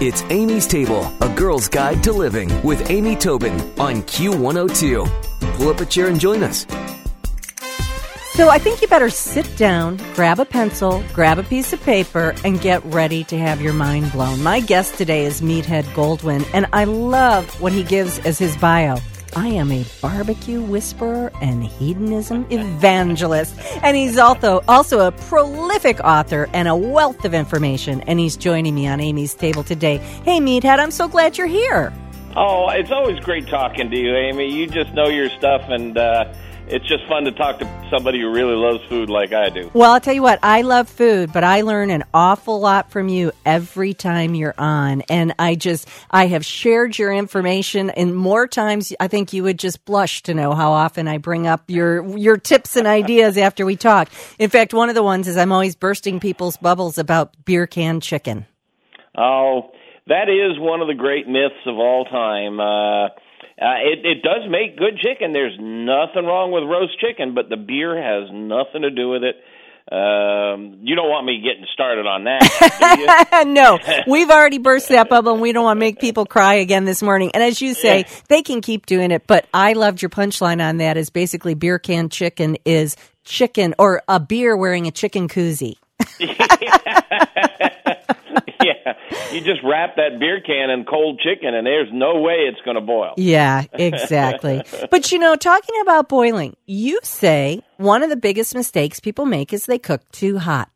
It's Amy's Table, a girl's guide to living with Amy Tobin on Q102. Pull up a chair and join us. So I think you better sit down, grab a pencil, grab a piece of paper, and get ready to have your mind blown. My guest today is Meathead Goldwyn, and I love what he gives as his bio. I am a barbecue whisperer and hedonism evangelist. And he's also also a prolific author and a wealth of information. And he's joining me on Amy's table today. Hey Meathead, I'm so glad you're here. Oh, it's always great talking to you, Amy. You just know your stuff and uh it's just fun to talk to somebody who really loves food like I do. Well, I'll tell you what, I love food, but I learn an awful lot from you every time you're on. And I just, I have shared your information and more times I think you would just blush to know how often I bring up your, your tips and ideas after we talk. In fact, one of the ones is I'm always bursting people's bubbles about beer can chicken. Oh, that is one of the great myths of all time. Uh, uh, it, it does make good chicken. There's nothing wrong with roast chicken, but the beer has nothing to do with it. Um, you don't want me getting started on that, no, we've already burst that bubble, and we don't want to make people cry again this morning. And as you say, yeah. they can keep doing it. But I loved your punchline on that. Is basically beer can chicken is chicken or a beer wearing a chicken koozie. you just wrap that beer can in cold chicken, and there's no way it's going to boil. Yeah, exactly. but you know, talking about boiling, you say one of the biggest mistakes people make is they cook too hot.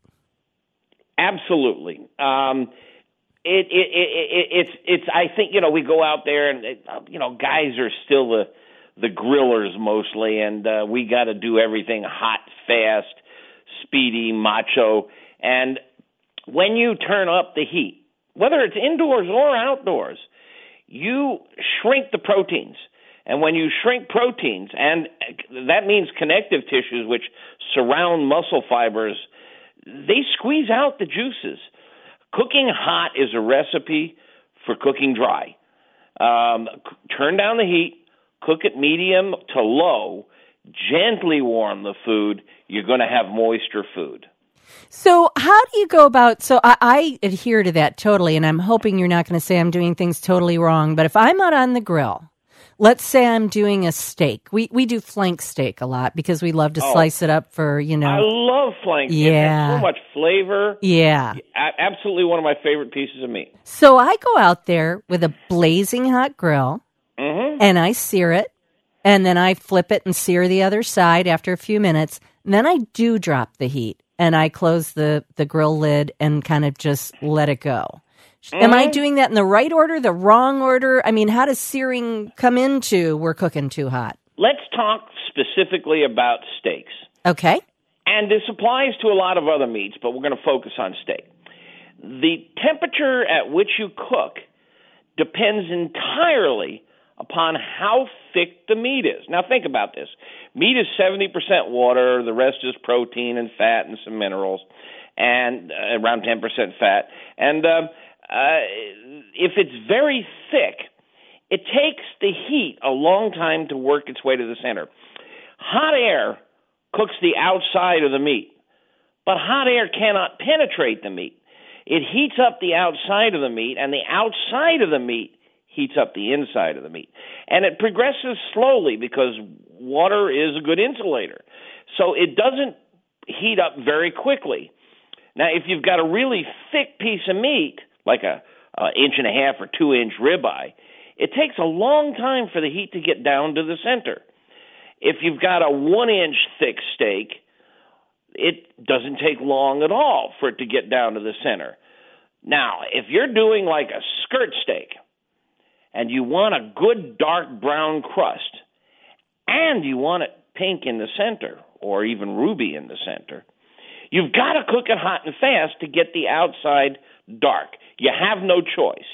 Absolutely. Um, it, it, it, it, it's, it's, I think, you know, we go out there and, you know, guys are still the, the grillers mostly, and uh, we got to do everything hot, fast, speedy, macho. And when you turn up the heat, whether it's indoors or outdoors, you shrink the proteins. And when you shrink proteins, and that means connective tissues which surround muscle fibers, they squeeze out the juices. Cooking hot is a recipe for cooking dry. Um, turn down the heat, cook it medium to low, gently warm the food. You're going to have moisture food. So, how do you go about? So, I, I adhere to that totally, and I'm hoping you're not going to say I'm doing things totally wrong. But if I'm out on the grill, let's say I'm doing a steak. We we do flank steak a lot because we love to oh, slice it up for you know. I love flank. Yeah, so much flavor. Yeah, absolutely one of my favorite pieces of meat. So I go out there with a blazing hot grill, mm-hmm. and I sear it, and then I flip it and sear the other side after a few minutes. And then I do drop the heat and I close the the grill lid and kind of just let it go. Mm-hmm. Am I mm-hmm. doing that in the right order, the wrong order? I mean, how does searing come into we're cooking too hot? Let's talk specifically about steaks. Okay. And this applies to a lot of other meats, but we're going to focus on steak. The temperature at which you cook depends entirely upon how thick the meat is. Now, think about this meat is 70% water, the rest is protein and fat and some minerals, and uh, around 10% fat. And uh, uh, if it's very thick, it takes the heat a long time to work its way to the center. Hot air cooks the outside of the meat, but hot air cannot penetrate the meat. It heats up the outside of the meat, and the outside of the meat heats up the inside of the meat. And it progresses slowly because water is a good insulator. So it doesn't heat up very quickly. Now, if you've got a really thick piece of meat, like a, a inch and a half or two inch ribeye, it takes a long time for the heat to get down to the center. If you've got a one inch thick steak, it doesn't take long at all for it to get down to the center. Now, if you're doing like a skirt steak, and you want a good dark brown crust, and you want it pink in the center or even ruby in the center, you've got to cook it hot and fast to get the outside dark. You have no choice.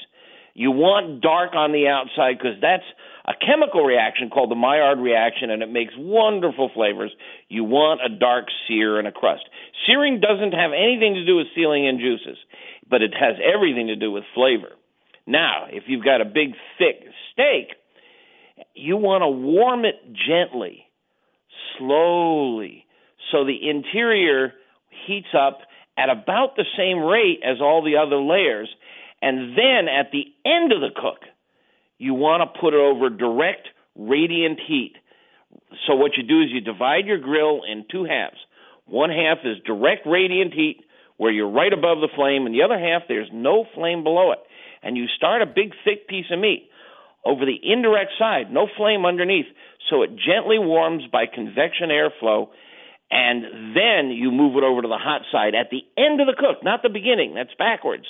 You want dark on the outside because that's a chemical reaction called the Maillard reaction, and it makes wonderful flavors. You want a dark sear and a crust. Searing doesn't have anything to do with sealing in juices, but it has everything to do with flavor. Now, if you've got a big, thick steak, you want to warm it gently, slowly, so the interior heats up at about the same rate as all the other layers, And then at the end of the cook, you want to put it over direct radiant heat. So what you do is you divide your grill in two halves. One half is direct radiant heat where you're right above the flame, and the other half there's no flame below it. And you start a big thick piece of meat over the indirect side, no flame underneath, so it gently warms by convection airflow. And then you move it over to the hot side at the end of the cook, not the beginning. That's backwards.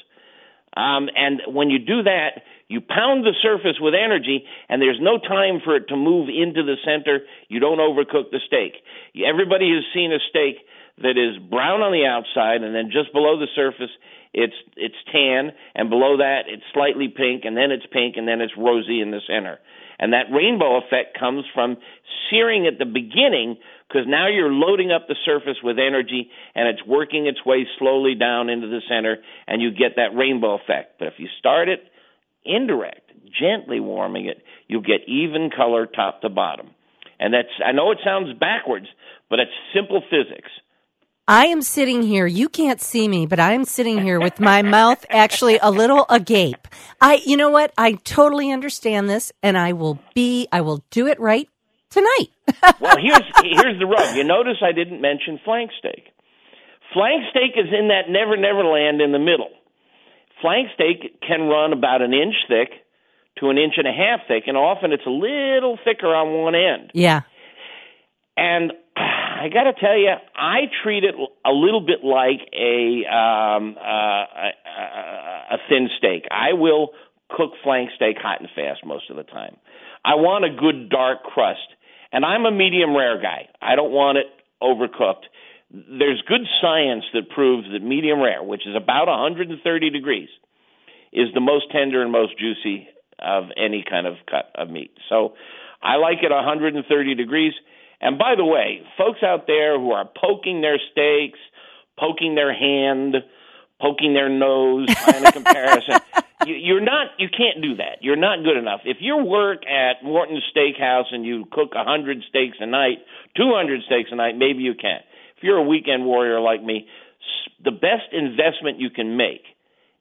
Um, and when you do that, you pound the surface with energy, and there's no time for it to move into the center. You don't overcook the steak. Everybody has seen a steak that is brown on the outside, and then just below the surface, it's it's tan, and below that, it's slightly pink, and then it's pink, and then it's rosy in the center. And that rainbow effect comes from searing at the beginning because now you're loading up the surface with energy and it's working its way slowly down into the center and you get that rainbow effect. But if you start it indirect, gently warming it, you'll get even color top to bottom. And that's, I know it sounds backwards, but it's simple physics. I am sitting here. You can't see me, but I am sitting here with my mouth actually a little agape. I, you know what? I totally understand this and I will be, I will do it right tonight. well, here's here's the rub. You notice I didn't mention flank steak. Flank steak is in that never never land in the middle. Flank steak can run about an inch thick to an inch and a half thick, and often it's a little thicker on one end. Yeah. And I got to tell you, I treat it a little bit like a, um, uh, a, a, thin steak. I will cook flank steak hot and fast most of the time. I want a good dark crust. And I'm a medium rare guy. I don't want it overcooked. There's good science that proves that medium rare, which is about 130 degrees, is the most tender and most juicy of any kind of cut of meat. So I like it 130 degrees. And by the way, folks out there who are poking their steaks, poking their hand, poking their nose, trying to comparison, you, you're not you can't do that. You're not good enough. If you work at Morton's Steakhouse and you cook a hundred steaks a night, two hundred steaks a night, maybe you can. If you're a weekend warrior like me, the best investment you can make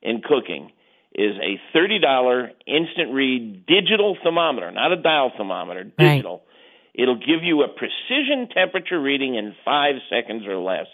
in cooking is a thirty dollar instant read digital thermometer, not a dial thermometer, digital. Right. It'll give you a precision temperature reading in five seconds or less.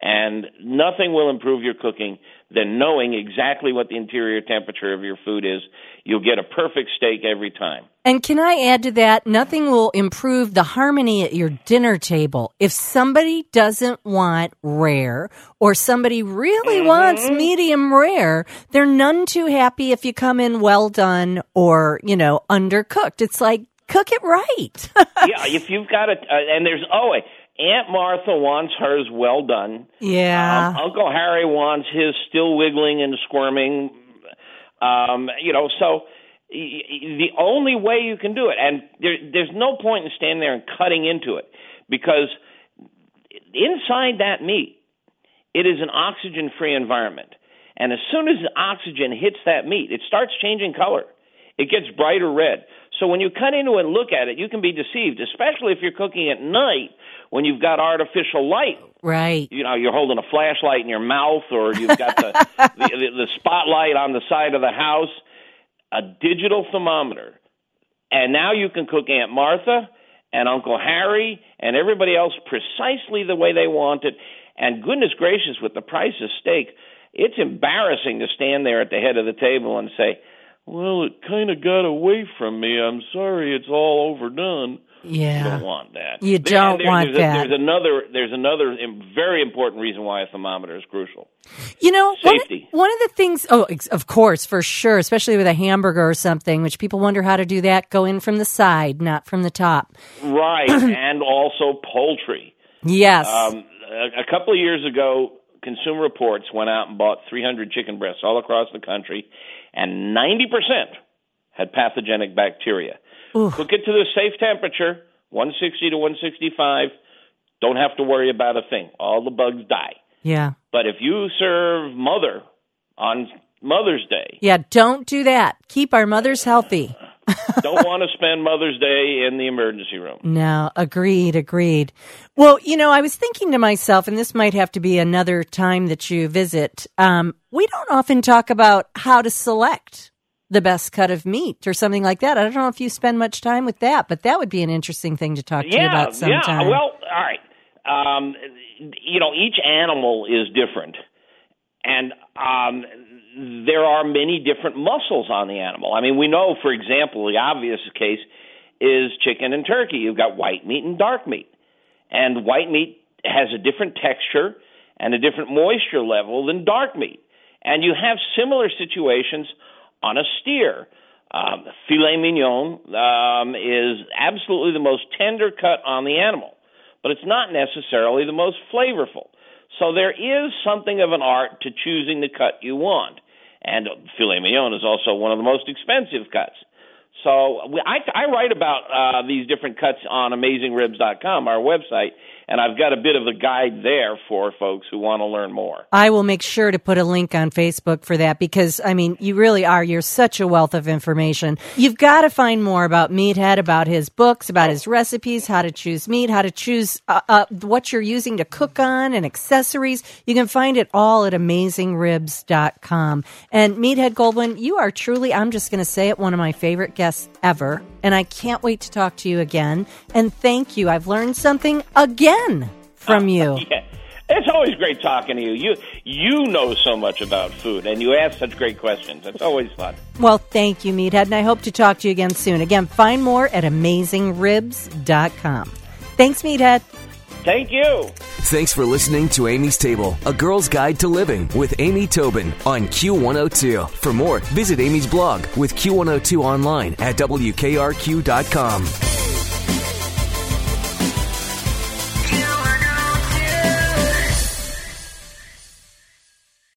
And nothing will improve your cooking than knowing exactly what the interior temperature of your food is. You'll get a perfect steak every time. And can I add to that? Nothing will improve the harmony at your dinner table. If somebody doesn't want rare or somebody really mm-hmm. wants medium rare, they're none too happy if you come in well done or, you know, undercooked. It's like, cook it right. yeah, if you've got it, uh, and there's oh, Aunt Martha wants hers well done. Yeah. Um, Uncle Harry wants his still wiggling and squirming. Um, you know, so the only way you can do it, and there, there's no point in standing there and cutting into it because inside that meat, it is an oxygen free environment. And as soon as the oxygen hits that meat, it starts changing color. It gets brighter red. So when you cut into it and look at it, you can be deceived, especially if you're cooking at night when you've got artificial light. Right. You know, you're holding a flashlight in your mouth or you've got the, the, the, the spotlight on the side of the house, a digital thermometer. And now you can cook Aunt Martha and Uncle Harry and everybody else precisely the way they want it. And goodness gracious, with the price of steak, it's embarrassing to stand there at the head of the table and say, well, it kind of got away from me. I'm sorry, it's all overdone. Yeah, you don't want that. You don't want there's that. A, there's another. There's another very important reason why a thermometer is crucial. You know, safety. One, one of the things. Oh, of course, for sure, especially with a hamburger or something, which people wonder how to do that. Go in from the side, not from the top. Right, and also poultry. Yes. Um, a, a couple of years ago, Consumer Reports went out and bought 300 chicken breasts all across the country, and 90% had pathogenic bacteria. Ooh. Cook it to the safe temperature, 160 to 165. Don't have to worry about a thing. All the bugs die. Yeah. But if you serve mother on Mother's Day. Yeah, don't do that. Keep our mothers healthy. Don't want to spend Mother's Day in the emergency room. No, agreed, agreed. Well, you know, I was thinking to myself, and this might have to be another time that you visit. Um, we don't often talk about how to select the best cut of meat or something like that. I don't know if you spend much time with that, but that would be an interesting thing to talk to yeah, you about sometime. Yeah, well, all right. Um, you know, each animal is different, and um, there are many different muscles on the animal. I mean, we know, for example, the obvious case is chicken and turkey. You've got white meat and dark meat, and white meat has a different texture and a different moisture level than dark meat. And you have similar situations on a steer. Um, filet mignon um, is absolutely the most tender cut on the animal, but it's not necessarily the most flavorful. So there is something of an art to choosing the cut you want. And filet mignon is also one of the most expensive cuts. So I, I write about uh, these different cuts on AmazingRibs.com, our website, and I've got a bit of a guide there for folks who want to learn more. I will make sure to put a link on Facebook for that because, I mean, you really are. You're such a wealth of information. You've got to find more about Meathead, about his books, about his recipes, how to choose meat, how to choose uh, uh, what you're using to cook on, and accessories. You can find it all at AmazingRibs.com. And Meathead Goldwyn, you are truly, I'm just going to say it, one of my favorite guests ever. And I can't wait to talk to you again. And thank you. I've learned something again from you. yeah. It's always great talking to you. You you know so much about food, and you ask such great questions. It's always fun. Well, thank you, Meathead, and I hope to talk to you again soon. Again, find more at AmazingRibs.com. Thanks, Meathead. Thank you. Thanks for listening to Amy's Table, a girl's guide to living with Amy Tobin on Q102. For more, visit Amy's blog with Q102 online at WKRQ.com.